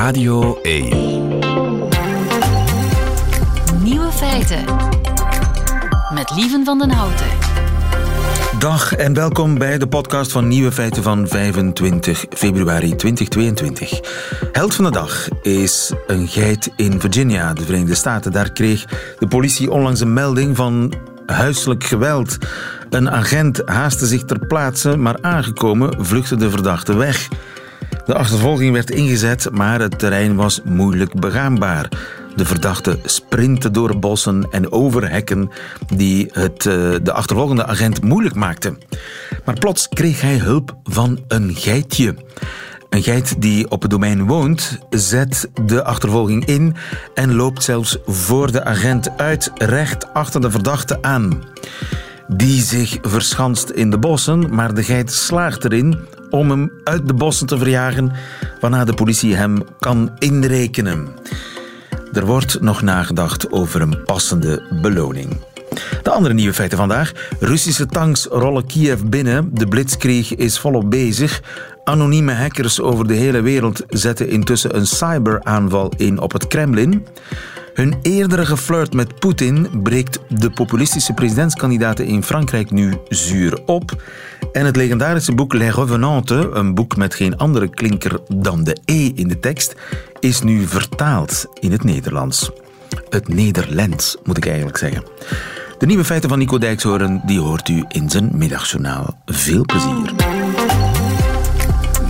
Radio 1. Nieuwe feiten. Met Lieven van den Houten. Dag en welkom bij de podcast van Nieuwe Feiten van 25 februari 2022. Held van de dag is een geit in Virginia, de Verenigde Staten. Daar kreeg de politie onlangs een melding van huiselijk geweld. Een agent haastte zich ter plaatse, maar aangekomen vluchtte de verdachte weg. De achtervolging werd ingezet, maar het terrein was moeilijk begaanbaar. De verdachte sprintte door bossen en over hekken die het eh, de achtervolgende agent moeilijk maakten. Maar plots kreeg hij hulp van een geitje. Een geit die op het domein woont, zet de achtervolging in en loopt zelfs voor de agent uit, recht achter de verdachte aan. Die zich verschanst in de bossen, maar de geit slaagt erin om hem uit de bossen te verjagen, waarna de politie hem kan inrekenen. Er wordt nog nagedacht over een passende beloning. De andere nieuwe feiten vandaag. Russische tanks rollen Kiev binnen. De blitzkrieg is volop bezig. Anonieme hackers over de hele wereld zetten intussen een cyberaanval in op het Kremlin. Hun eerdere geflirt met Poetin breekt de populistische presidentskandidaten in Frankrijk nu zuur op. En het legendarische boek Les Revenantes, een boek met geen andere klinker dan de E in de tekst, is nu vertaald in het Nederlands. Het Nederlands, moet ik eigenlijk zeggen. De nieuwe feiten van Nico Dijkshoorn die hoort u in zijn middagjournaal. Veel plezier.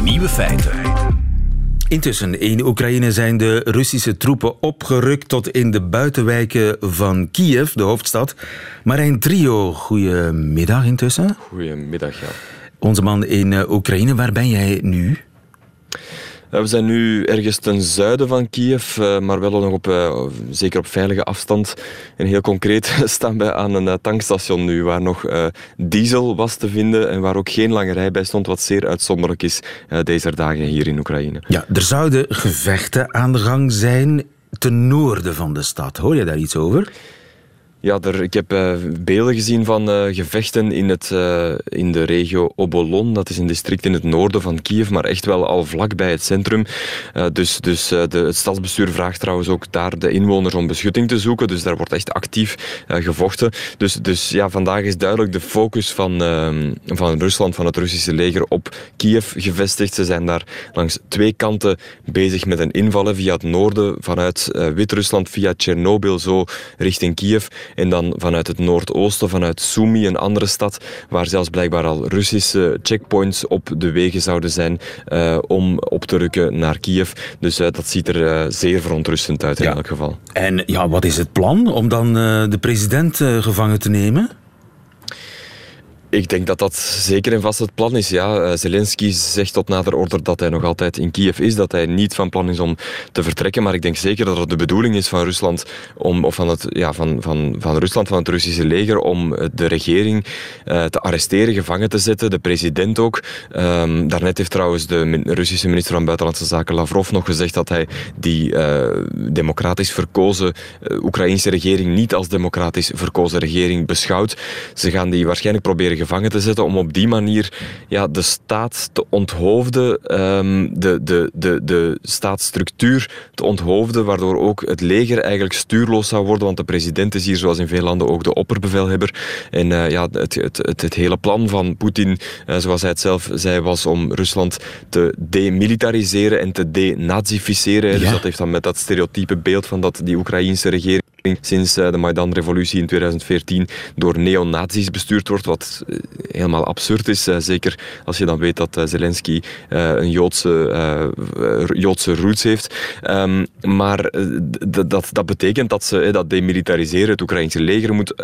Nieuwe feiten. Intussen in Oekraïne zijn de Russische troepen opgerukt tot in de buitenwijken van Kiev, de hoofdstad. Marijn Trio, goedemiddag intussen. Goedemiddag, ja. Onze man in eh, Oekraïne, waar ben jij nu? We zijn nu ergens ten zuiden van Kiev, eh, maar wel nog op, eh, zeker op veilige afstand. En heel concreet staan wij aan een tankstation nu, waar nog diesel was te vinden en waar ook geen lange rij bij stond, wat zeer uitzonderlijk is deze dagen hier in Oekraïne. Ja, er zouden gevechten aan de gang zijn ten noorden van de stad. Hoor je daar iets over? Ja, er, ik heb uh, beelden gezien van uh, gevechten in, het, uh, in de regio Obolon. Dat is een district in het noorden van Kiev, maar echt wel al vlak bij het centrum. dus dus de, het stadsbestuur vraagt trouwens ook daar de inwoners om beschutting te zoeken. Dus daar wordt echt actief gevochten. Dus, dus ja, vandaag is duidelijk de focus van, ehm, van Rusland, van het Russische leger, op Kiev gevestigd. Ze zijn daar langs twee kanten bezig met een invallen via het noorden, vanuit Wit-Rusland, via Tsjernobyl, zo richting Kiev. En dan vanuit het noordoosten, vanuit Sumy, een andere stad, waar zelfs blijkbaar al Russische checkpoints op de wegen zouden zijn uh, om op te rukken naar Kiev. Dus uh, dat ziet er uh, zeer verontrustend uit in elk geval. En ja, wat is het plan om dan de president gevangen te nemen? Ik denk dat dat zeker en vast het plan is. Ja. Eh, Zelensky zegt tot nader order dat hij nog altijd in Kiev is, dat hij niet van plan is om te vertrekken. Maar ik denk zeker dat het de bedoeling is van Rusland, om, of van, het, ja, van, van, van Rusland, van het Russische leger, om de regering uh, te arresteren, gevangen te zetten, de president ook. Um, daarnet heeft trouwens de Russische minister van Buitenlandse Zaken Lavrov nog gezegd dat hij die democratisch verkozen uh, Oekraïnse regering niet als democratisch verkozen regering beschouwt. Ze gaan die waarschijnlijk proberen gevangen te zetten om op die manier ja, de staat te onthoofden, um, de, de, de, de staatsstructuur te onthoofden, waardoor ook het leger eigenlijk stuurloos zou worden, want de president is hier, zoals in veel landen, ook de opperbevelhebber. En uh, ja, het, het, het, het, hele plan van Poetin, uh, zoals hij het zelf zei, was om Rusland te demilitariseren en te denazificeren. Ja. Dus dat heeft dan met dat stereotype beeld van dat die Oekraïnse regering sinds uh, de Maidan-revolutie in 2014 door neonazis bestuurd wordt, wat helemaal absurd is. Uh, zeker als je dan weet dat Zelensky een Joodse, Joodse roots heeft. Um, maar dat, dat betekent dat ze dat demilitariseren, het Oekraïnse leger moet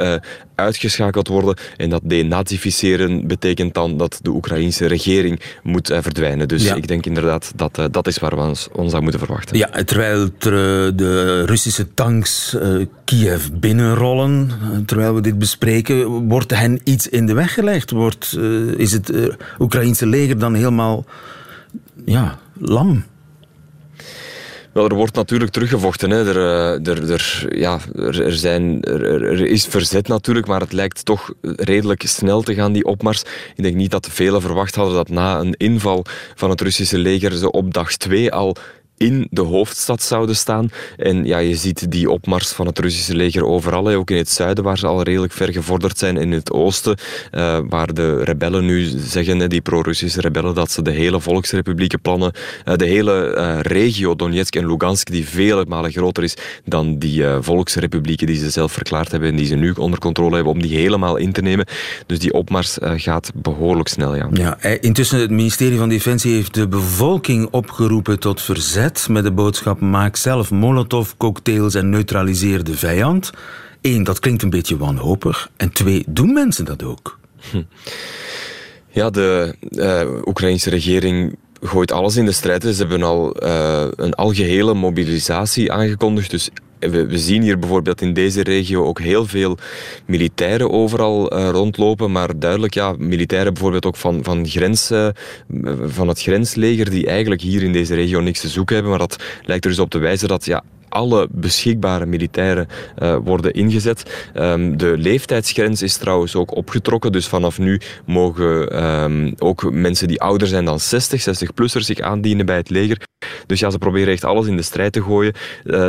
uitgeschakeld worden. En dat denazificeren betekent dan dat de Oekraïnse regering moet verdwijnen. Dus ja. ik denk inderdaad dat dat is waar we ons, ons aan moeten verwachten. Ja, terwijl de Russische tanks Kiev binnenrollen, terwijl we dit bespreken, wordt hen iets in de weg gelegd? Wordt, uh, is het uh, Oekraïnse leger dan helemaal ja, lam? Wel, er wordt natuurlijk teruggevochten. Hè. Er, er, er, ja, er, zijn, er, is verzet natuurlijk, maar het lijkt toch redelijk snel te gaan, die opmars. Ik denk niet dat velen verwacht hadden dat na een inval van het Russische leger ze op dag 2 al in de hoofdstad zouden staan. En ja, je ziet die opmars van het Russische leger overal. Ook in het zuiden, waar ze al redelijk ver gevorderd zijn. In het oosten, uh, waar de rebellen nu zeggen, die pro-Russische rebellen, dat ze de hele volksrepublieken plannen. Uh, de hele uh, regio Donetsk en Lugansk, die vele malen groter is dan die volksrepublieken die ze zelf verklaard hebben en die ze nu onder controle hebben, om die helemaal in te nemen. Dus die opmars gaat behoorlijk snel, ja. ja. Intussen, het ministerie van Defensie heeft de bevolking opgeroepen tot verzet met de boodschap maak zelf molotovcocktails en neutraliseer de vijand. Eén, dat klinkt een beetje wanhopig. En twee, doen mensen dat ook? Hm. Ja, de uh, Oekraïnse regering gooit alles in de strijd. Ze hebben al uh, een algehele mobilisatie aangekondigd. Dus we, we, zien hier bijvoorbeeld in deze regio ook heel veel militairen overal uh, rondlopen, maar duidelijk, ja, militairen bijvoorbeeld ook van, van, grens, uh, van het grensleger, die eigenlijk hier in deze regio niks te zoeken hebben, maar dat lijkt er dus op te wijzen dat ja, alle beschikbare militairen uh, worden ingezet. Um, de leeftijdsgrens is trouwens ook opgetrokken, dus vanaf nu mogen um, ook mensen die ouder zijn dan 60, 60-plussers zich aandienen bij het leger. Dus ja, ze proberen echt alles in de strijd te gooien. Uh,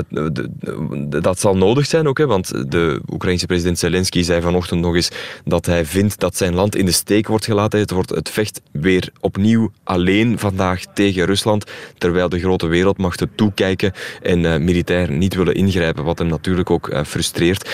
dat zal nodig zijn ook, hè, want de Oekraïnse president Zelensky zei vanochtend nog eens dat hij vindt dat zijn land in de steek wordt gelaten. Het, wordt, het vecht weer opnieuw alleen vandaag tegen Rusland, terwijl de grote wereldmachten toekijken en uh, niet willen ingrijpen, wat hem natuurlijk ook uh, frustreert.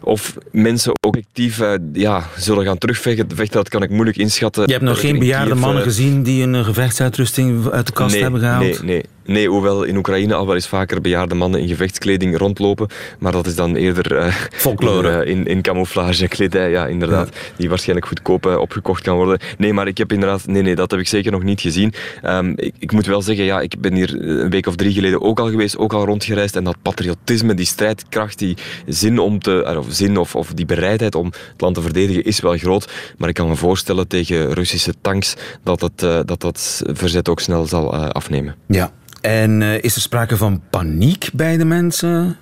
Of mensen objectief uh, ja, zullen gaan terugvechten, dat kan ik moeilijk inschatten. Je hebt nog geen bejaarde mannen gezien die een gevechtsuitrusting uit de kast nee, hebben gehaald? Nee, nee. Nee, hoewel in Oekraïne al wel eens vaker bejaarde mannen in gevechtskleding rondlopen. Maar dat is dan eerder uh, Folklore. In, uh, in, in camouflage kledij, ja, inderdaad. Ja. Die waarschijnlijk goedkoop uh, opgekocht kan worden. Nee, maar ik heb inderdaad... Nee, nee, dat heb ik zeker nog niet gezien. Um, ik, ik, moet wel zeggen, ja, ik ben hier een week of drie geleden ook al geweest, ook al rondgereisd. En dat patriotisme, die strijdkracht, die zin, om te, of, zin of, of die bereidheid om het land te verdedigen is wel groot. Maar ik kan me voorstellen tegen Russische tanks dat het, dat, dat verzet ook snel zal afnemen. Ja, en uh, is er sprake van paniek bij de mensen?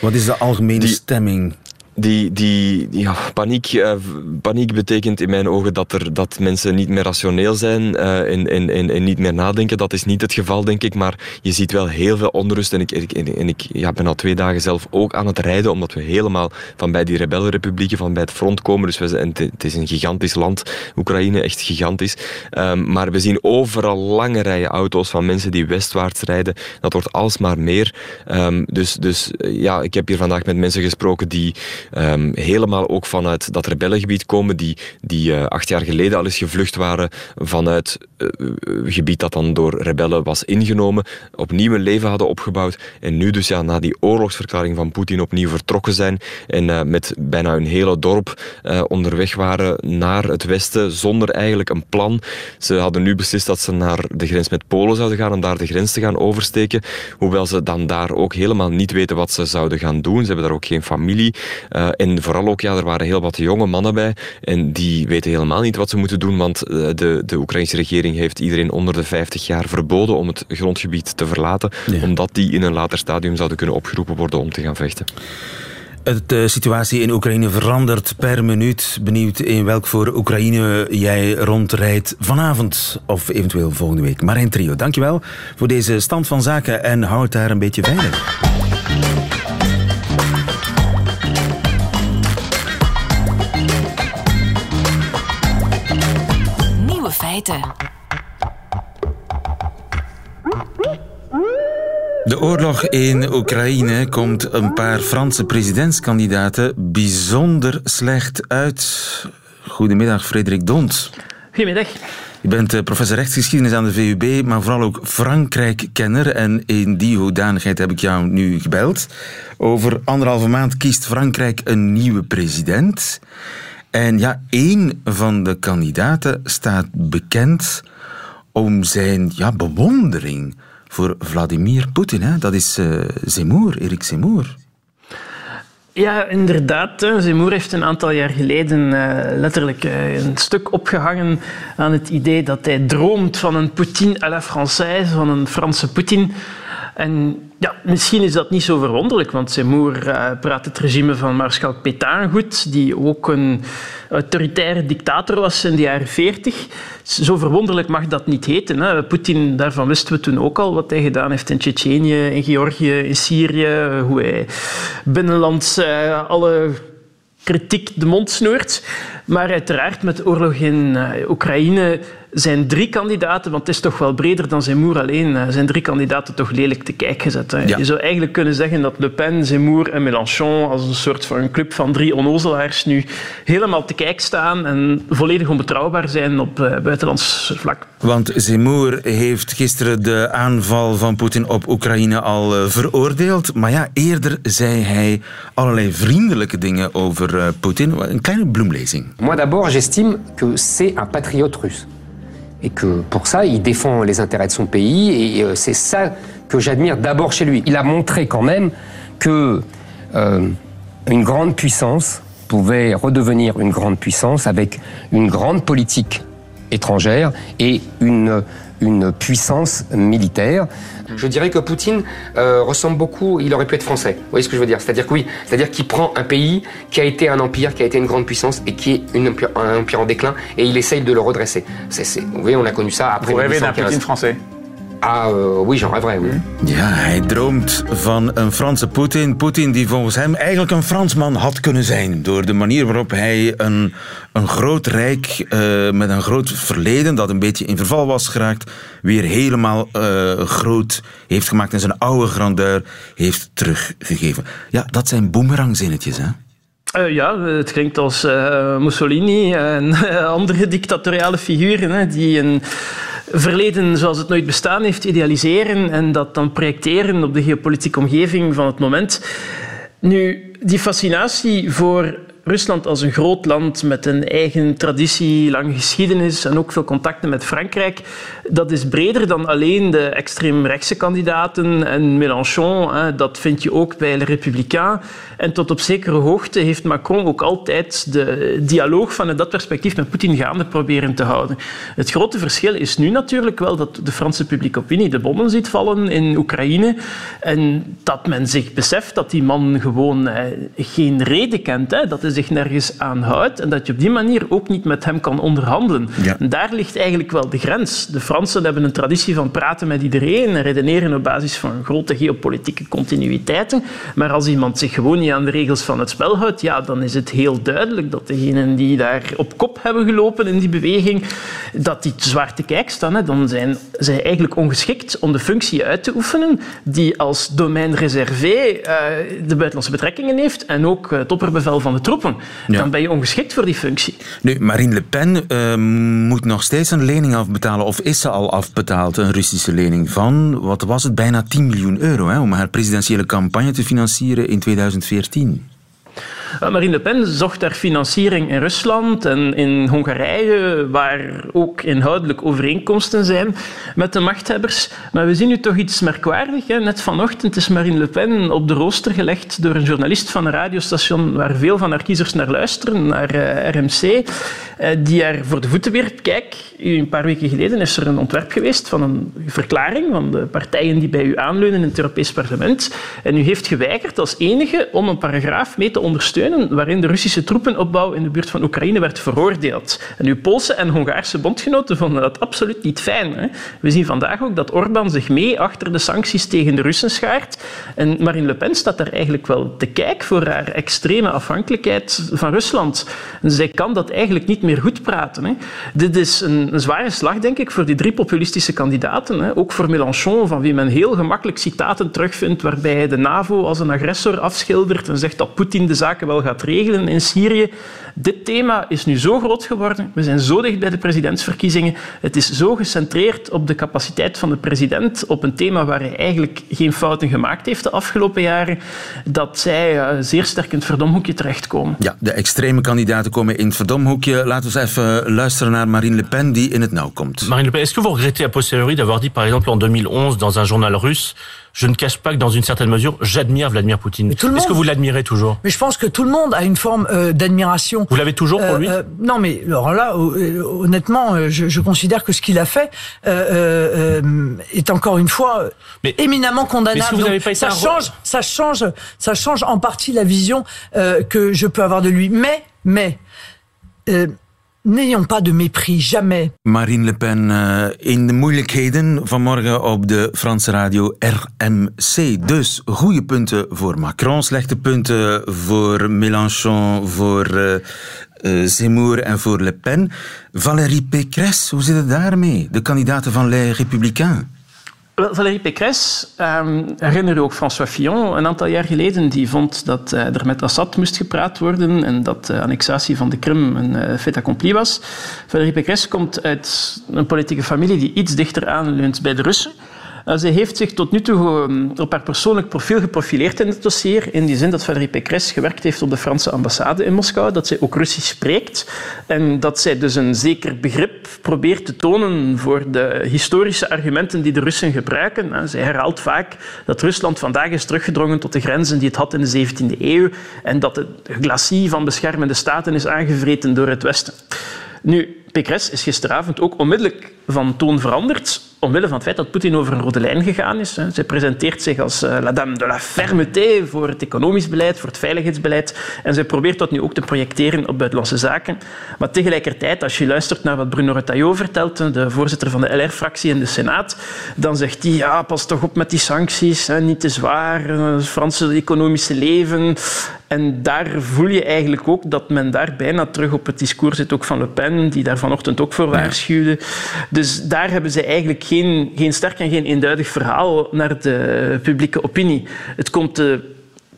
Wat is de algemene die, stemming? Die, die ja, paniek, uh, paniek betekent in mijn ogen dat, er, dat mensen niet meer rationeel zijn uh, en, niet meer nadenken. Dat is niet het geval, denk ik. Maar je ziet wel heel veel onrust. En ik, en, ik ja, ben al twee dagen zelf ook aan het rijden, omdat we helemaal van bij die rebellenrepublieken, van bij het front komen. Dus we zijn, het is een gigantisch land, Oekraïne, echt gigantisch. Um, maar we zien overal lange rijen auto's van mensen die westwaarts rijden. Dat wordt alsmaar meer. Um, dus, dus ja, ik heb hier vandaag met mensen gesproken die Um, helemaal ook vanuit dat rebellengebied komen, die, die uh, acht jaar geleden al eens gevlucht waren vanuit uh, gebied dat dan door rebellen was ingenomen, opnieuw een leven hadden opgebouwd en nu dus ja, na die oorlogsverklaring van Poetin opnieuw vertrokken zijn en met bijna hun hele dorp onderweg waren naar het westen zonder eigenlijk een plan. Ze hadden nu beslist dat ze naar de grens met Polen zouden gaan en daar de grens te gaan oversteken, hoewel ze dan daar ook helemaal niet weten wat ze zouden gaan doen. Ze hebben daar ook geen familie. Uh, en vooral ook, ja, er waren heel wat jonge mannen bij. En die weten helemaal niet wat ze moeten doen, want uh, de, de Oekraïnse regering heeft iedereen onder de 50 jaar verboden om het grondgebied te verlaten, ja. omdat die in een later stadium zouden kunnen opgeroepen worden om te gaan vechten. De situatie in Oekraïne verandert per minuut. Benieuwd in welk voor Oekraïne jij rondrijdt vanavond of eventueel volgende week. Marijn Trio, dankjewel voor deze stand van zaken en houd daar een beetje veilig. Feiten. De oorlog in Oekraïne komt een paar Franse presidentskandidaten bijzonder slecht uit. Goedemiddag, Frederik Dont. Goedemiddag. Je bent professor rechtsgeschiedenis aan de VUB, maar vooral ook Frankrijk-kenner. En in die hoedanigheid heb ik jou nu gebeld. Over anderhalve maand kiest Frankrijk een nieuwe president. En ja, één van de kandidaten staat bekend om zijn ja, bewondering voor Vladimir Poetin. Dat is uh, Zemmour, Erik Zemmour. Ja, inderdaad. Zemmour heeft een aantal jaar geleden uh, letterlijk uh, een stuk opgehangen aan het idee dat hij droomt van een Poetin à la Française, van een Franse Poetin. En ja, misschien is dat niet zo verwonderlijk, want Seymour uh, praat het regime van Maarschalk Pétain goed, die ook een autoritaire dictator was in de jaren 40. Zo verwonderlijk mag dat niet heten. Poetin, daarvan wisten we toen ook al wat hij gedaan heeft in Tsjetsjenië, in Georgië, in Syrië, hoe hij binnenlands uh, alle kritiek de mond snoert. Maar uiteraard met de oorlog in uh, Oekraïne zijn drie kandidaten, want het is toch wel breder dan Zemmour alleen, eh, zijn drie kandidaten toch lelijk te kijk gezet. Je zou eigenlijk kunnen zeggen dat Le Pen, Zemmour en Mélenchon als een soort van een club van drie onnozelaars nu helemaal te kijk staan en volledig onbetrouwbaar zijn op uh, buitenlands vlak. Want Zemmour heeft gisteren de aanval van Poetin op Oekraïne al uh, veroordeeld. Maar ja, eerder zei hij allerlei vriendelijke dingen over uh, Poetin. Een kleine bloemlezing. Moi d'abord, j'estime que c'est un patriote russe. Et que pour ça, il défend les intérêts de son pays. Et euh, c'est ça que j'admire d'abord chez lui. Il a montré quand même que euh, une grande puissance pouvait redevenir une grande puissance avec une grande politique étrangère et une, une puissance militaire. Je dirais que Poutine euh, ressemble beaucoup, il aurait pu être français. Vous voyez ce que je veux dire? C'est-à-dire que oui, c'est-à-dire qu'il prend un pays qui a été un empire, qui a été une grande puissance et qui est une empire, un empire en déclin et il essaye de le redresser. C'est, vous voyez, on a connu ça après Vous rêvez d'un Poutine français? Ah uh, oui, j'en rêverais, oui. Ja, hij droomt van een Franse Poetin. Poetin die volgens hem eigenlijk een Fransman had kunnen zijn. Door de manier waarop hij een, een groot rijk uh, met een groot verleden, dat een beetje in verval was geraakt, weer helemaal uh, groot heeft gemaakt en zijn oude grandeur heeft teruggegeven. Ja, dat zijn boemerangzinnetjes, hè? Uh, ja, het klinkt als uh, Mussolini en andere dictatoriale figuren hè, die een verleden zoals het nooit bestaan heeft idealiseren en dat dan projecteren op de geopolitieke omgeving van het moment. Nu, die fascinatie voor Rusland als een groot land met een eigen traditie, lange geschiedenis en ook veel contacten met Frankrijk, dat is breder dan alleen de extreemrechtse kandidaten en Mélenchon. Dat vind je ook bij de Républicains. En tot op zekere hoogte heeft Macron ook altijd de dialoog vanuit dat perspectief met Poetin gaande proberen te houden. Het grote verschil is nu natuurlijk wel dat de Franse publieke opinie de bommen ziet vallen in Oekraïne en dat men zich beseft dat die man gewoon geen reden kent, hè, dat hij zich nergens aan houdt en dat je op die manier ook niet met hem kan onderhandelen. Ja. En daar ligt eigenlijk wel de grens. De Fransen hebben een traditie van praten met iedereen en redeneren op basis van grote geopolitieke continuïteiten, maar als iemand zich gewoon niet aan de regels van het spel houdt, ja, dan is het heel duidelijk dat degenen die daar op kop hebben gelopen in die beweging, dat die te zwaar te kijk staan. Hè. Dan zijn zij eigenlijk ongeschikt om de functie uit te oefenen die als domein reservé uh, de buitenlandse betrekkingen heeft en ook het opperbevel van de troepen. Ja. Dan ben je ongeschikt voor die functie. Nu, Marine Le Pen uh, moet nog steeds een lening afbetalen, of is ze al afbetaald, een Russische lening van, wat was het, bijna 10 miljoen euro, hè, om haar presidentiële campagne te financieren in 2014. Marine Le Pen zocht daar financiering in Rusland en in Hongarije, waar ook inhoudelijk overeenkomsten zijn met de machthebbers. Maar we zien nu toch iets merkwaardigs. Net vanochtend is Marine Le Pen op de rooster gelegd door een journalist van een radiostation waar veel van haar kiezers naar luisteren, naar uh, RMC, uh, die haar voor de voeten wierp. Kijk, een paar weken geleden is er een ontwerp geweest van een verklaring van de partijen die bij u aanleunen in het Europees Parlement. En u heeft geweigerd als enige om een paragraaf mee te ondersteunen waarin de Russische troepenopbouw in de buurt van Oekraïne werd veroordeeld. En uw Poolse en Hongaarse bondgenoten vonden dat absoluut niet fijn. Hè? We zien vandaag ook dat Orbán zich mee achter de sancties tegen de Russen schaart. En Marine Le Pen staat daar eigenlijk wel te kijk voor haar extreme afhankelijkheid van Rusland. Zij kan dat eigenlijk niet meer goed praten. Hè? Dit is een, een, zware slag, denk ik, voor die drie populistische kandidaten. Hè? Ook voor Mélenchon, van wie men heel gemakkelijk citaten terugvindt waarbij hij de NAVO als een agressor afschildert en zegt dat Poetin de zaken wel gaat regelen in Syrië. Dit thema is nu zo groot geworden. We zijn zo dicht bij de presidentsverkiezingen. Het is zo gecentreerd op de capaciteit van de president, op een thema waar hij eigenlijk geen fouten gemaakt heeft de afgelopen jaren, dat zij uh, zeer sterk in het verdomhoekje terechtkomen. Ja, de extreme kandidaten komen in het verdomhoekje. Laten we eens even luisteren naar Marine Le Pen die in het nauw komt. Marine Le Pen, est-ce que vous regrettez a posteriori d'avoir dit par exemple en 2011 dans un journal russe je ne cache pas que dans une certaine mesure, j'admire Vladimir Poutine. Est-ce que vous l'admirez toujours? Mais je pense que tout le monde a une forme euh, d'admiration. Vous l'avez toujours pour lui? euh, Non, mais alors là, honnêtement, je, je, considère que ce qu'il a fait est encore une fois mais, éminemment condamnable. Mais si vous avez pas ça change, ça change, ça change en partie la vision que je peux avoir de lui. Mais, mais. N'ayons pas de mépris, jamais. Marine Le Pen uh, in de moeilijkheden vanmorgen op de Franse radio RMC. Dus goede punten voor Macron, slechte punten voor Mélenchon, voor uh, Zemmour en voor Le Pen. Valérie Pécresse, hoe zit het daarmee? De kandidaten van Les Républicains. Valérie Pécresse um, herinner u ook François Fillon een aantal jaar geleden. Die vond dat uh, er met Assad moest gepraat worden en dat de annexatie van de Krim een uh, fait accompli was. Valérie Pécresse komt uit een politieke familie die iets dichter aanleunt bij de Russen. Uh, zij heeft zich tot nu toe um, op haar persoonlijk profiel geprofileerd in het dossier, in die zin dat Valérie Pécresse gewerkt heeft op de Franse ambassade in Moskou, dat zij ook Russisch spreekt en dat zij dus een zeker begrip probeert te tonen voor de historische argumenten die de Russen gebruiken. Uh, zij herhaalt vaak dat Rusland vandaag is teruggedrongen tot de grenzen die het had in de 17e eeuw en dat de glacie van beschermende staten is aangevreten door het Westen. Nu, Pécresse is gisteravond ook onmiddellijk van toon veranderd omwille van het feit dat Poetin over een rode lijn gegaan is. Zij presenteert zich als uh, la dame de la fermeté voor het economisch beleid, voor het veiligheidsbeleid. En zij probeert dat nu ook te projecteren op buitenlandse zaken. Maar tegelijkertijd, als je luistert naar wat Bruno Retailleau vertelt, de voorzitter van de LR-fractie in de Senaat, dan zegt hij, ja, pas toch op met die sancties, hè, niet te zwaar, het Franse economische leven. En daar voel je eigenlijk ook dat men daar bijna terug op het discours zit, ook van Le Pen, die daar vanochtend ook voor waarschuwde. Dus daar hebben ze eigenlijk geen, geen sterk en geen eenduidig verhaal naar de publieke opinie. Het komt de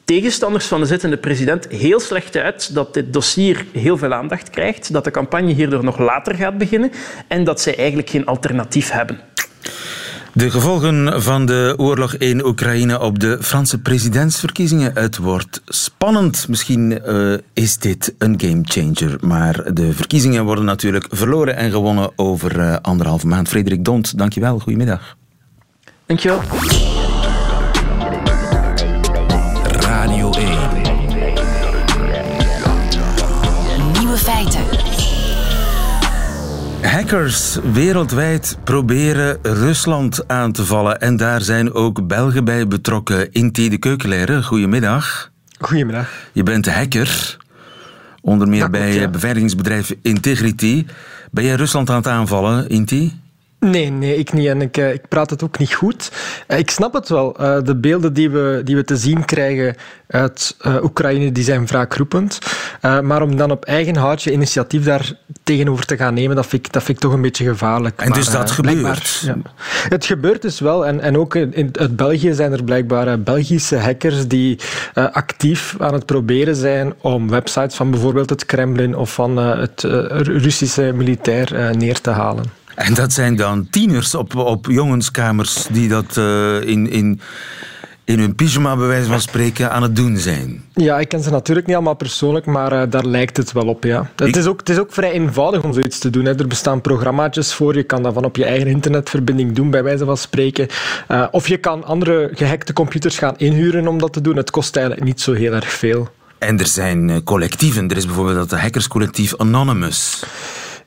tegenstanders van de zittende president heel slecht uit dat dit dossier heel veel aandacht krijgt, dat de campagne hierdoor nog later gaat beginnen en dat zij eigenlijk geen alternatief hebben. De gevolgen van de oorlog in Oekraïne op de Franse presidentsverkiezingen. Het wordt spannend. Misschien uh, is dit een gamechanger. Maar de verkiezingen worden natuurlijk verloren en gewonnen over uh, anderhalve maand. Frederik Dont, dankjewel. Goedemiddag. Dankjewel. Hackers wereldwijd proberen Rusland aan te vallen. En daar zijn ook Belgen bij betrokken. Inti de Keukenleider, goedemiddag. Goedemiddag. Je bent hacker, onder meer bij beveiligingsbedrijf Integrity. Ben jij Rusland aan het aanvallen, Inti? Nee, nee, ik niet. En ik, eh, ik praat het ook niet goed. Eh, ik snap het wel. Eh, de beelden die we, die we te zien krijgen uit Oekraïne, die zijn wraakroepend. maar om dan op eigen houtje initiatief daar tegenover te gaan nemen, dat vind ik, dat vind ik toch een beetje gevaarlijk. En dus dat gebeurt? Ja. Het gebeurt dus wel. En, en ook in, uit België zijn er blijkbaar Belgische hackers die actief aan het proberen zijn om websites van bijvoorbeeld het Kremlin of van het Russische militair neer te halen. En dat zijn dan tieners op, op jongenskamers die dat uh, in, in, in hun pyjama, bij wijze van spreken, aan het doen zijn. Ja, ik ken ze natuurlijk niet allemaal persoonlijk, maar uh, daar lijkt het wel op, ja. Het, is ook, het is ook vrij eenvoudig om zoiets te doen. Hè. Er bestaan programmaatjes voor, je kan dat van op je eigen internetverbinding doen, bij wijze van spreken. Uh, of je kan andere gehackte computers gaan inhuren om dat te doen. Het kost eigenlijk niet zo heel erg veel. En er zijn collectieven. Er is bijvoorbeeld het hackerscollectief Anonymous.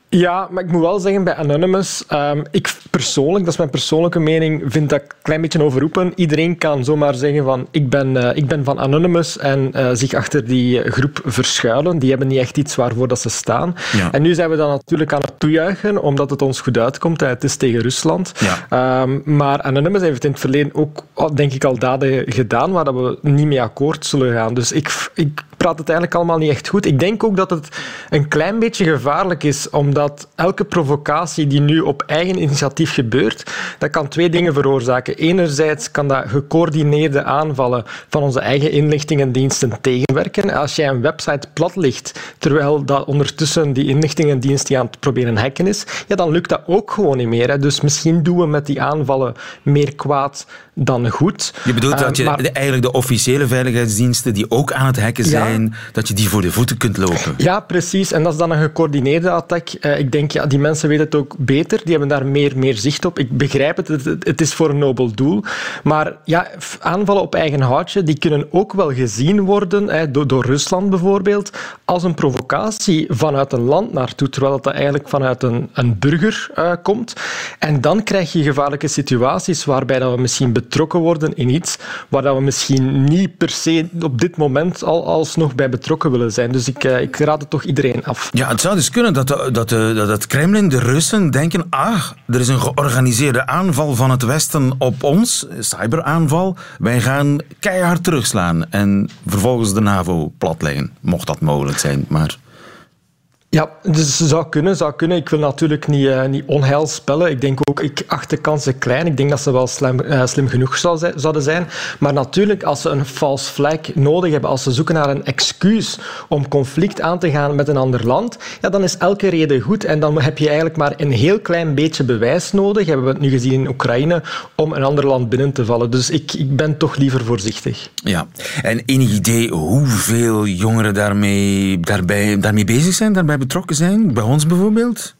Ja, maar ik moet wel zeggen, bij Anonymous, um, ik persoonlijk, dat is mijn persoonlijke mening, vind dat een klein beetje overroepen. Iedereen kan zomaar zeggen van, ik ben, uh, ik ben van Anonymous en uh, zich achter die groep verschuilen. Die hebben niet echt iets waarvoor dat ze staan. Ja. En nu zijn we dan natuurlijk aan het toejuichen, omdat het ons goed uitkomt. Het is tegen Rusland. Ja. Um, maar Anonymous heeft in het verleden ook, denk ik, al daden gedaan waar dat we niet mee akkoord zullen gaan. Dus ik, ik praat het eigenlijk allemaal niet echt goed. Ik denk ook dat het een klein beetje gevaarlijk is, omdat elke provocatie die nu op eigen initiatief gebeurt, dat kan twee dingen veroorzaken. Enerzijds kan dat gecoördineerde aanvallen van onze eigen inlichtingendiensten tegenwerken. Als jij een website plat ligt, terwijl dat ondertussen die inlichtingendienst die aan het proberen hacken is, ja, dan lukt dat ook gewoon niet meer. Hè. Dus misschien doen we met die aanvallen meer kwaad dan goed. Je bedoelt dat je maar, eigenlijk de officiële veiligheidsdiensten die ook aan het hacken zijn, dat je die voor de voeten kunt lopen. Ja, precies. En dat is dan een gecoördineerde attack. Uh, ik denk, ja, die mensen weten het ook beter. Die hebben daar meer, meer zicht op. Ik begrijp het, het, is voor een nobel doel. Maar ja, aanvallen op eigen houtje, die kunnen ook wel gezien worden, hè, door, door Rusland bijvoorbeeld, als een provocatie vanuit een land naartoe, terwijl dat eigenlijk vanuit een, een burger uh, komt. En dan krijg je gevaarlijke situaties waarbij dat we misschien betrokken worden in iets waar dat we misschien niet per se op dit moment al alsnog bij betrokken willen zijn. Dus ik, uh, ik raad het toch iedereen af. Ja, het zou dus kunnen dat, de, dat, de, dat het Kremlin, de Russen, denken ah, er is een georganiseerde aanval van het Westen op ons, cyberaanval. Wij gaan keihard terugslaan en vervolgens de NAVO platleggen, mocht dat mogelijk zijn. Maar... Ja, dus zou kunnen, zou kunnen. Ik wil natuurlijk niet, uh, niet onheil spellen. Ik denk ook, ik acht de kansen klein. Ik denk dat ze wel slim, uh, slim genoeg zijn, zouden zijn. Maar natuurlijk, als ze een false flag nodig hebben, als ze zoeken naar een excuus om conflict aan te gaan met een ander land, ja, dan is elke reden goed. En dan heb je eigenlijk maar een heel klein beetje bewijs nodig, hebben we het nu gezien in Oekraïne, om een ander land binnen te vallen. Dus ik, ik ben toch liever voorzichtig. Ja, en enig idee hoeveel jongeren daarmee, daarbij, daarmee bezig zijn, daarbij betrokken zijn? Bij ons bijvoorbeeld?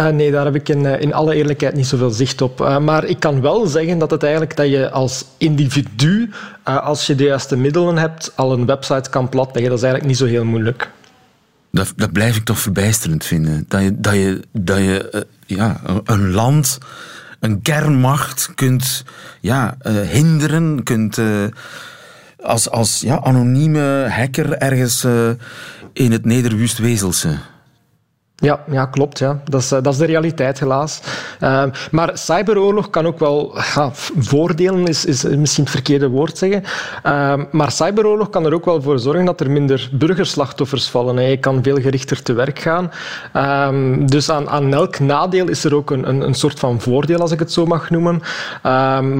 Uh, nee, daar heb ik in, uh, in alle eerlijkheid niet zoveel zicht op. Uh, maar ik kan wel zeggen dat het eigenlijk dat je als individu, als je de juiste middelen hebt, al een website kan platleggen. Dat is eigenlijk niet zo heel moeilijk. Dat, dat blijf ik toch verbijsterend vinden. Dat je, dat je, dat je ja, een land, een kernmacht kunt ja, hinderen, kunt als, als ja, anonieme hacker ergens in het Nederwust-Wezelse. Ja, ja, klopt. Ja. Dat, is, dat is de realiteit, helaas. Uh, maar cyberoorlog kan ook wel... Voordelen is, is misschien het verkeerde woord zeggen. Uh, maar cyberoorlog kan er ook wel voor zorgen dat er minder burgerslachtoffers vallen. Je kan veel gerichter te werk gaan. Uh, dus aan, aan elk nadeel is er ook een, een, een soort van voordeel, als ik het zo mag noemen.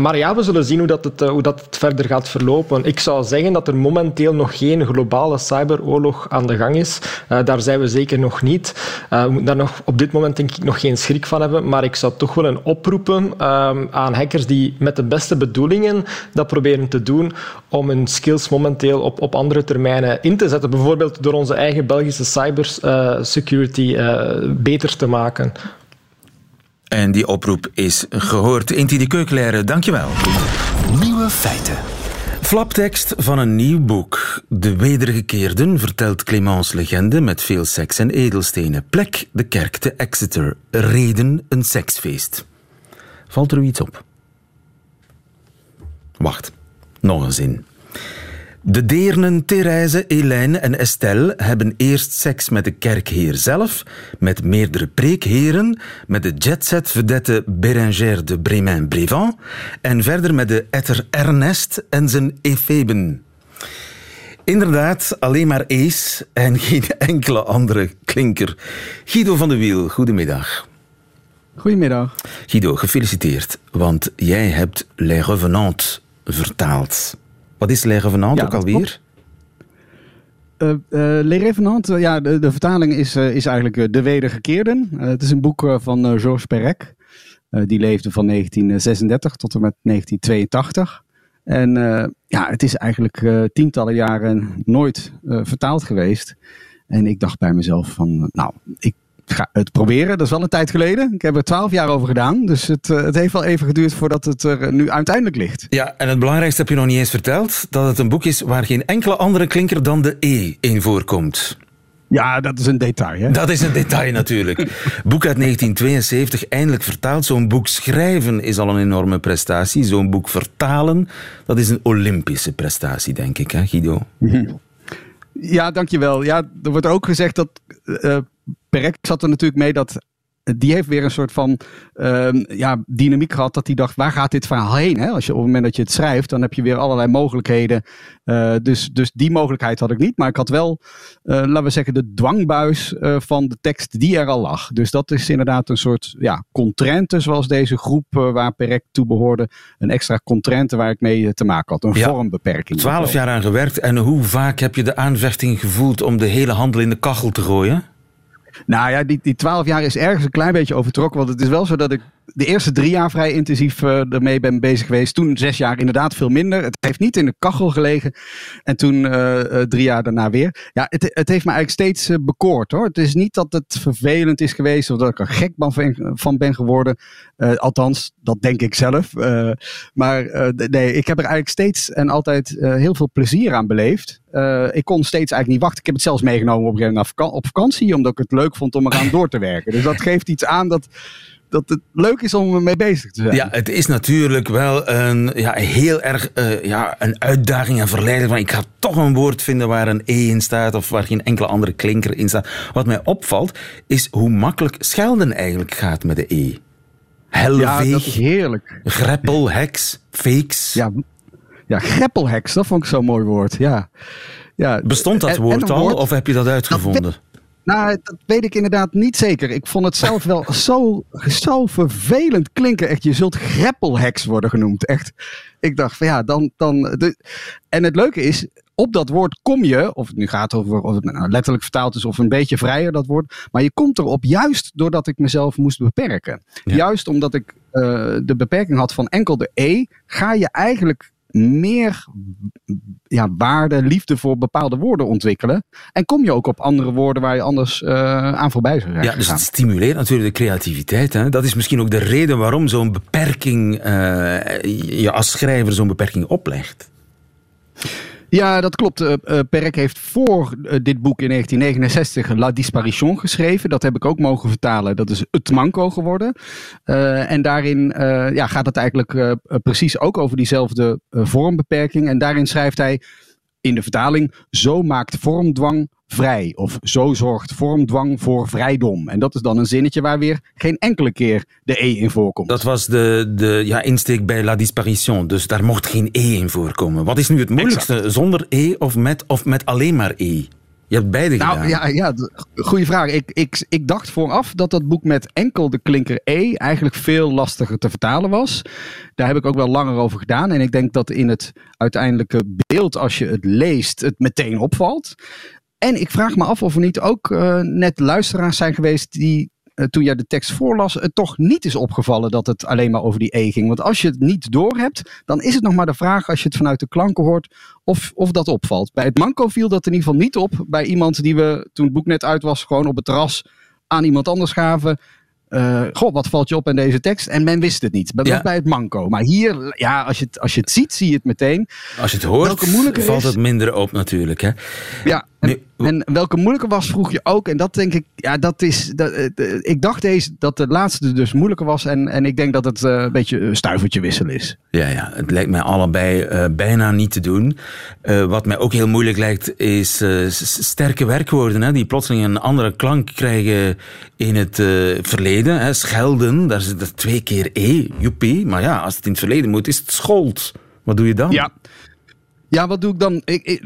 maar ja, we zullen zien hoe dat, het, hoe dat het verder gaat verlopen. Ik zou zeggen dat er momenteel nog geen globale cyberoorlog aan de gang is. daar zijn we zeker nog niet. Uh, we moeten daar nog, op dit moment denk ik nog geen schrik van hebben, maar ik zou toch wel een oproepen um, aan hackers die met de beste bedoelingen dat proberen te doen om hun skills momenteel op, op andere termijnen in te zetten. Bijvoorbeeld door onze eigen Belgische cybersecurity uh, uh, beter te maken. En die oproep is gehoord. Inti de Keukleren, dankjewel. Nieuwe feiten. Flaptekst van een nieuw boek. De Wedergekeerden vertelt Clémence legende met veel seks en edelstenen. Plek de kerk te Exeter. Reden een seksfeest. Valt er u iets op? Wacht, nog een zin. De deernen Therese, Hélène en Estelle hebben eerst seks met de kerkheer zelf, met meerdere preekheren, met de jetset-vedette Bérengère de Bremen-Brévent en verder met de etter Ernest en zijn Epheben. Inderdaad, alleen maar Ace en geen enkele andere klinker. Guido van de Wiel, goedemiddag. Goedemiddag. Guido, gefeliciteerd, want jij hebt Les Revenantes vertaald. Wat is Les Revenants ja, ook alweer? Uh, uh, Les Revenants, ja, de, de vertaling is, uh, is eigenlijk De Wedergekeerden. het is een boek van Georges Perec. die leefde van 1936 tot en met 1982. En ja, het is eigenlijk tientallen jaren nooit vertaald geweest. En ik dacht bij mezelf van, nou, ik ga het proberen. Dat is wel een tijd geleden. Ik heb er twaalf jaar over gedaan. Dus het, eh, het heeft wel even geduurd voordat het er nu uiteindelijk ligt. Ja, en het belangrijkste heb je nog niet eens verteld. Dat het een boek is waar geen enkele andere klinker dan de E in voorkomt. Ja, dat is een detail. Hè? Dat is een detail natuurlijk. boek uit 1972, eindelijk vertaald. Zo'n boek schrijven is al een enorme prestatie. Zo'n boek vertalen, dat is een Olympische prestatie, denk ik, hè, Guido? Ja, dankjewel. Ja, er wordt ook gezegd dat uh, Perek zat er natuurlijk mee dat die heeft weer een soort van uh, ja, dynamiek gehad. Dat hij dacht, waar gaat dit verhaal heen? Hè? Als je, op het moment dat je het schrijft, dan heb je weer allerlei mogelijkheden. Uh, dus, dus die mogelijkheid had ik niet. Maar ik had wel, uh, laten we zeggen, de dwangbuis uh, van de tekst die er al lag. Dus dat is inderdaad een soort ja, contrainte, zoals deze groep waar Perek toe behoorde. Een extra contrainte waar ik mee te maken had. Een ja, vormbeperking. Twaalf jaar aan gewerkt. En hoe vaak heb je de aanvechting gevoeld om de hele handel in de kachel te gooien? Nou ja, die, die 12 jaar is ergens een klein beetje overtrokken. Want het is wel zo dat ik de eerste drie jaar vrij intensief uh, ermee ben bezig geweest. Toen zes jaar inderdaad veel minder. Het heeft niet in de kachel gelegen. En toen uh, drie jaar daarna weer. Ja, het, het heeft me eigenlijk steeds bekoord hoor. Het is niet dat het vervelend is geweest of dat ik er gek van ben geworden. althans, dat denk ik zelf. maar nee, ik heb er eigenlijk steeds en altijd heel veel plezier aan beleefd. ik kon steeds eigenlijk niet wachten. Ik heb het zelfs meegenomen op, op vakantie, omdat ik het leuk vond om eraan door te werken. Dus dat geeft iets aan dat dat het leuk is om mee bezig te zijn. Ja, het is natuurlijk wel een, ja, heel erg uh, ja, een uitdaging en verleiding. Van ik ga toch een woord vinden waar een E in staat of waar geen enkele andere klinker in staat. Wat mij opvalt is hoe makkelijk schelden eigenlijk gaat met de E. Helleveeg, ja, dat is heerlijk. Greppel, heks, fakes. Ja, ja, greppelheks, dat vond ik zo'n mooi woord. Ja. Ja, Bestond dat woord al of heb je dat uitgevonden? Nou, dat weet ik inderdaad niet zeker. Ik vond het zelf wel zo, zo vervelend klinken. Echt, je zult greppelheks worden genoemd. Echt. Ik dacht van ja, dan. dan de... En het leuke is, op dat woord kom je, of het nu gaat over of het nou letterlijk vertaald is of een beetje vrijer dat woord, maar je komt erop juist doordat ik mezelf moest beperken. Juist omdat ik uh, de beperking had van enkel de E, ga je eigenlijk meer ja, waarde, liefde voor bepaalde woorden ontwikkelen. En kom je ook op andere woorden waar je anders uh, aan voorbij zou zijn. Ja, dus het stimuleert natuurlijk de creativiteit. Hè? Dat is misschien ook de reden waarom zo'n beperking, uh, je als schrijver zo'n beperking oplegt. Ja, dat klopt. Uh, Perk heeft voor uh, dit boek in 1969 La Disparition geschreven. Dat heb ik ook mogen vertalen. Dat is Het Manco geworden. en daarin ja, gaat het eigenlijk precies ook over diezelfde vormbeperking. En daarin schrijft hij in de vertaling: Zo maakt vormdwang vrij. Of zo zorgt vormdwang voor vrijdom. En dat is dan een zinnetje waar weer geen enkele keer de E in voorkomt. Dat was de, de ja, insteek bij La Disparition. Dus daar mocht geen E in voorkomen. Wat is nu het moeilijkste? Zonder E of met, of met alleen maar E? Je hebt beide nou, gedaan. Ja, ja goede vraag. Ik, ik, ik dacht vooraf dat dat boek met enkel de klinker E eigenlijk veel lastiger te vertalen was. Daar heb ik ook wel langer over gedaan. En ik denk dat in het uiteindelijke beeld, als je het leest, het meteen opvalt. En ik vraag me af of er niet ook uh, net luisteraars zijn geweest die toen jij de tekst voorlas, het toch niet is opgevallen dat het alleen maar over die E ging. Want als je het niet doorhebt, dan is het nog maar de vraag als je het vanuit de klanken hoort of, of dat opvalt. Bij het Manco viel dat in ieder geval niet op. Bij iemand die we toen het boek net uit was, gewoon op het terras aan iemand anders gaven. Uh, goh, wat valt je op in deze tekst? En men wist het niet. Ja. bij het manco. Maar hier, ja, als je, het, als je het ziet, zie je het meteen. Als je het hoort, valt het minder op natuurlijk. Hè? Ja, en, en, welke moeilijker was, vroeg je ook. En dat denk ik, ja, dat is. Dat, uh, ik dacht deze dat de laatste dus moeilijker was. En, en ik denk dat het uh, een beetje een stuivertje wissel is. Ja, ja, het lijkt mij allebei uh, bijna niet te doen. wat mij ook heel moeilijk lijkt, is sterke werkwoorden. Hè, die plotseling een andere klank krijgen in het verleden. Hè. Schelden, daar zit er twee keer E, joepie. Maar ja, als het in het verleden moet, is het schold. Wat doe je dan? Ja. Ja, wat doe ik dan? Ik, ik,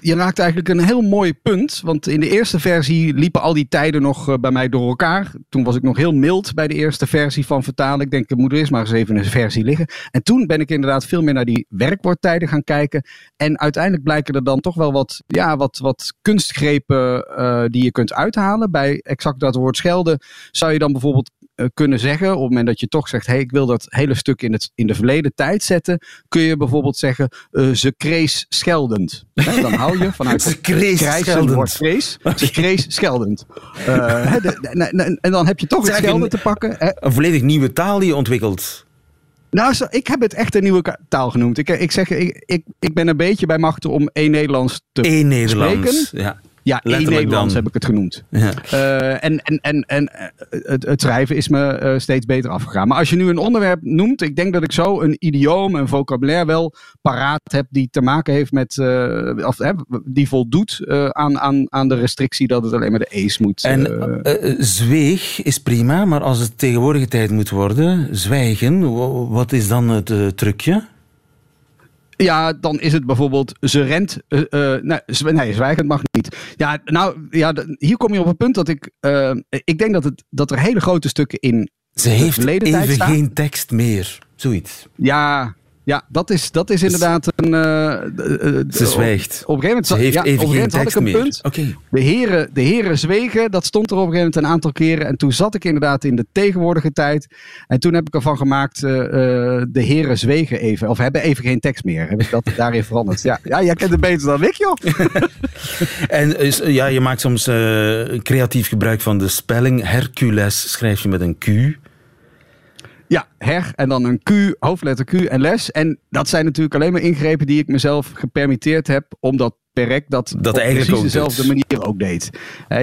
je raakt eigenlijk een heel mooi punt. Want in de eerste versie liepen al die tijden nog eh, bij mij door elkaar. Toen was ik nog heel mild bij de eerste versie van vertalen. Ik denk, er moet eerst maar eens even een versie liggen. En toen ben ik inderdaad veel meer naar die werkwoordtijden gaan kijken. En uiteindelijk blijken er dan toch wel wat, ja, wat, wat kunstgrepen uh, die je kunt uithalen. Bij exact dat woord schelden zou je dan bijvoorbeeld eh, kunnen zeggen, op het moment dat je toch zegt, hey, ik wil dat hele stuk in, het, in de verleden tijd zetten, kun je bijvoorbeeld zeggen, uh, ze krees scheldend. dan hou je vanuit ze krees scheldend. Krees, ze krees scheldend. Uh, en dan heb je toch het schelden te pakken. Een volledig nieuwe taal die je ontwikkelt. Nou, ik heb het echt een nieuwe taal genoemd. Ik, ik zeg, ik, ik, ik ben een beetje bij machten om één Nederlands te Eén Nederlands, spreken. ja. Ja, in Nederlands heb ik het genoemd. Ja. Uh, en en, en, en eh, het, het schrijven is me uh, steeds beter afgegaan. Maar als je nu een onderwerp noemt, ik denk dat ik zo een idioom, een vocabulaire wel paraat heb die te maken heeft met, uh, of, die voldoet aan, aan, aan de restrictie dat het alleen maar de E's moet. En zweeg is prima, maar als het tegenwoordige tijd moet worden, zwijgen, wat is dan het trucje? Ja, dan is het bijvoorbeeld ze rent. Uh, uh, nee, nee, zwijgend mag niet. Ja, nou, ja, hier kom je op het punt dat ik. Uh, ik denk dat, het, dat er hele grote stukken in. Ze heeft even geen tekst meer. Zoiets. Ja, Ja, dat is, dat is inderdaad een... Uh, Ze zwijgt. Op, een gegeven moment, Ze heeft ja, even op een gegeven moment had ik een punt. Okay. De, heren, de heren zwegen, dat stond er op een gegeven moment een aantal keren. En toen zat ik inderdaad in de tegenwoordige tijd. En toen heb ik ervan gemaakt, uh, de heren zwegen even. Of hebben even geen tekst meer. Heb ik dat daarin veranderd. Ja, ja jij kent het beter dan ik, joh. en ja, je maakt soms creatief gebruik van de spelling. Hercules schrijf je met een Q. Ja, her en dan een Q, hoofdletter Q en les. En dat zijn natuurlijk alleen maar ingrepen die ik mezelf gepermitteerd heb, omdat Perec dat, dat op precies dezelfde manier ook deed.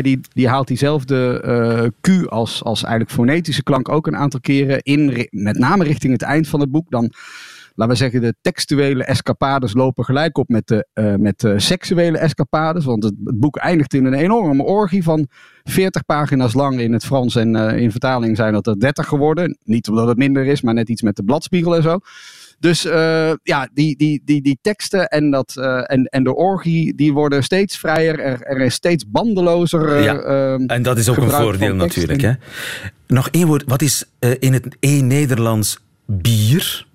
die, die haalt diezelfde uh, Q als, als eigenlijk fonetische klank ook een aantal keren in, met name richting het eind van het boek. Dan laten we zeggen, de textuele escapades lopen gelijk op met de, uh, met de seksuele escapades. Want het, het, boek eindigt in een enorme orgie van 40 pagina's lang in het Frans. En uh, in vertaling zijn dat er 30 geworden. Niet omdat het minder is, maar net iets met de bladspiegel en zo. Dus uh, ja, die, die, die, die teksten en, dat, en, en de orgie, die worden steeds vrijer. Er, er is steeds bandelozer. ja, en dat is ook een voordeel natuurlijk. Hè? Nog één woord. Wat is in het E-Nederlands bier?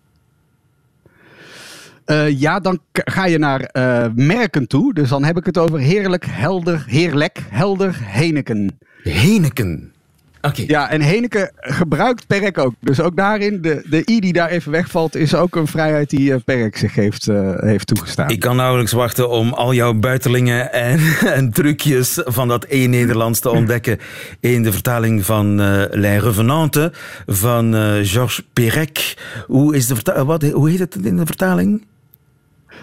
Uh, ja, dan ga je naar uh, merken toe. Dus dan heb ik het over heerlijk, helder, heerlijk, helder, Heneken. Heneken. Oké. Ja, en Heneken gebruikt Perk ook. Dus ook daarin, de, de i die daar even wegvalt, is ook een vrijheid die uh, Perk zich heeft, heeft toegestaan. Ik kan nauwelijks wachten om al jouw buitelingen en, en trucjes van dat E-Nederlands te ontdekken in de vertaling van uh, Les Revenantes van Georges Perec. Hoe, is de wat, hoe heet het in de vertaling?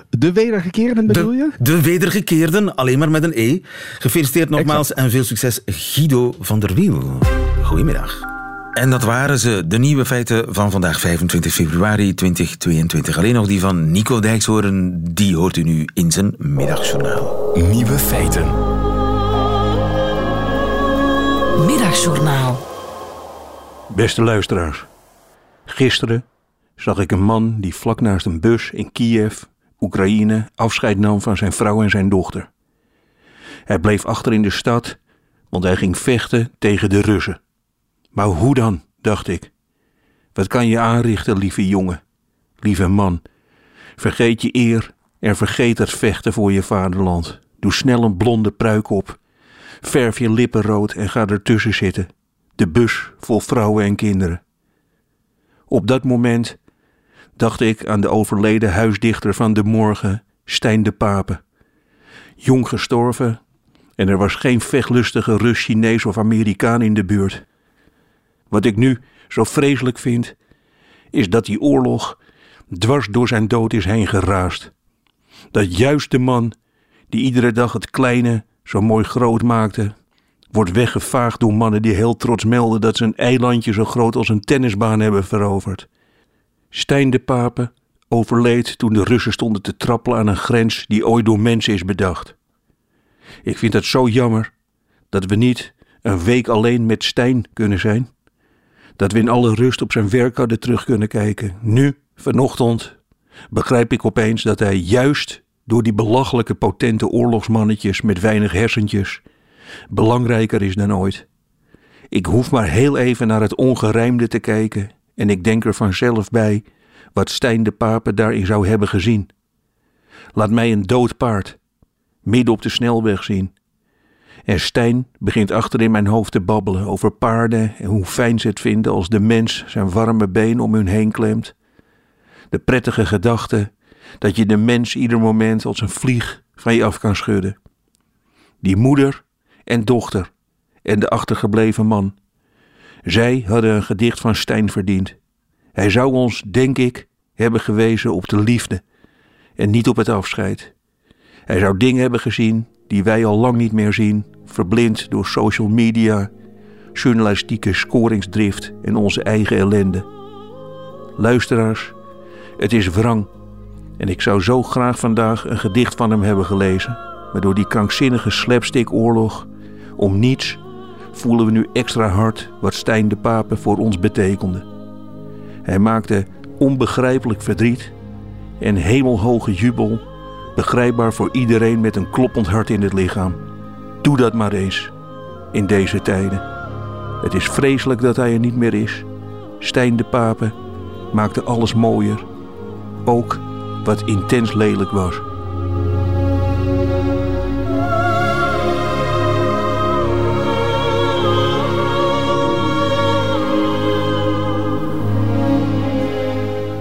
De wedergekeerden bedoel je? De wedergekeerden, alleen maar met een E. Gefeliciteerd nogmaals en veel succes Guido van der Wiel. Goedemiddag. En dat waren ze, de nieuwe feiten van vandaag 25 februari 2022. Alleen nog die van Nico Dijkshoorn, die hoort u nu in zijn middagjournaal. Nieuwe feiten. Middagjournaal. Beste luisteraars. Gisteren zag ik een man die vlak naast een bus in Kiev Oekraïne afscheid nam van zijn vrouw en zijn dochter. Hij bleef achter in de stad, want hij ging vechten tegen de Russen. Maar hoe dan, dacht ik. Wat kan je aanrichten, lieve jongen, lieve man? Vergeet je eer en vergeet het vechten voor je vaderland. Doe snel een blonde pruik op. Verf je lippen rood en ga ertussen zitten. De bus vol vrouwen en kinderen. Op dat moment dacht ik aan de overleden huisdichter van de morgen, Stijn de Pape. Jong gestorven en er was geen vechtlustige Rus, Chinees of Amerikaan in de buurt. Wat ik nu zo vreselijk vind, is dat die oorlog dwars door zijn dood is heen geraast. Dat juist de man die iedere dag het kleine zo mooi groot maakte, wordt weggevaagd door mannen die heel trots melden dat ze een eilandje zo groot als een tennisbaan hebben veroverd. Stijn de Pape overleed toen de Russen stonden te trappelen aan een grens die ooit door mensen is bedacht. Ik vind het zo jammer dat we niet een week alleen met Stijn kunnen zijn. Dat we in alle rust op zijn werk hadden terug kunnen kijken. Nu, vanochtend, begrijp ik opeens dat hij juist door die belachelijke potente oorlogsmannetjes met weinig hersentjes belangrijker is dan ooit. Ik hoef maar heel even naar het ongerijmde te kijken en ik denk er vanzelf bij wat Stijn de Pape daarin zou hebben gezien. Laat mij een dood paard midden op de snelweg zien. En Stijn begint achter in mijn hoofd te babbelen over paarden en hoe fijn ze het vinden als de mens zijn warme been om hun heen klemt. De prettige gedachte dat je de mens ieder moment als een vlieg van je af kan schudden. Die moeder en dochter en de achtergebleven man zij hadden een gedicht van Stijn verdiend. Hij zou ons, denk ik, hebben gewezen op de liefde en niet op het afscheid. Hij zou dingen hebben gezien die wij al lang niet meer zien, verblind door social media, journalistieke scoringsdrift en onze eigen ellende. Luisteraars, het is wrang en ik zou zo graag vandaag een gedicht van hem hebben gelezen, maar door die krankzinnige slapstick-oorlog om niets voelen we nu extra hard wat Stijn de Pape voor ons betekende. Hij maakte onbegrijpelijk verdriet en hemelhoge jubel, begrijpbaar voor iedereen met een kloppend hart in het lichaam. Doe dat maar eens, in deze tijden. Het is vreselijk dat hij er niet meer is. Stijn de Pape maakte alles mooier, ook wat intens lelijk was.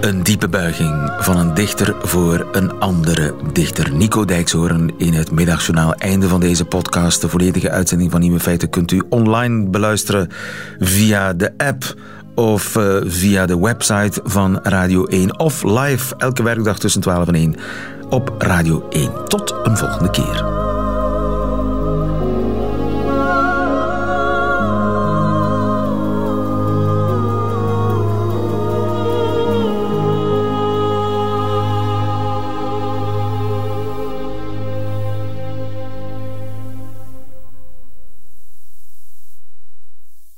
Een diepe buiging van een dichter voor een andere dichter. Nico Dijkshoorn in het middagjournaal. Einde van deze podcast. De volledige uitzending van Nieuwe Feiten kunt u online beluisteren via de app of uh, via de website van Radio 1 of live elke werkdag tussen 12 en 1 op Radio 1. Tot een volgende keer.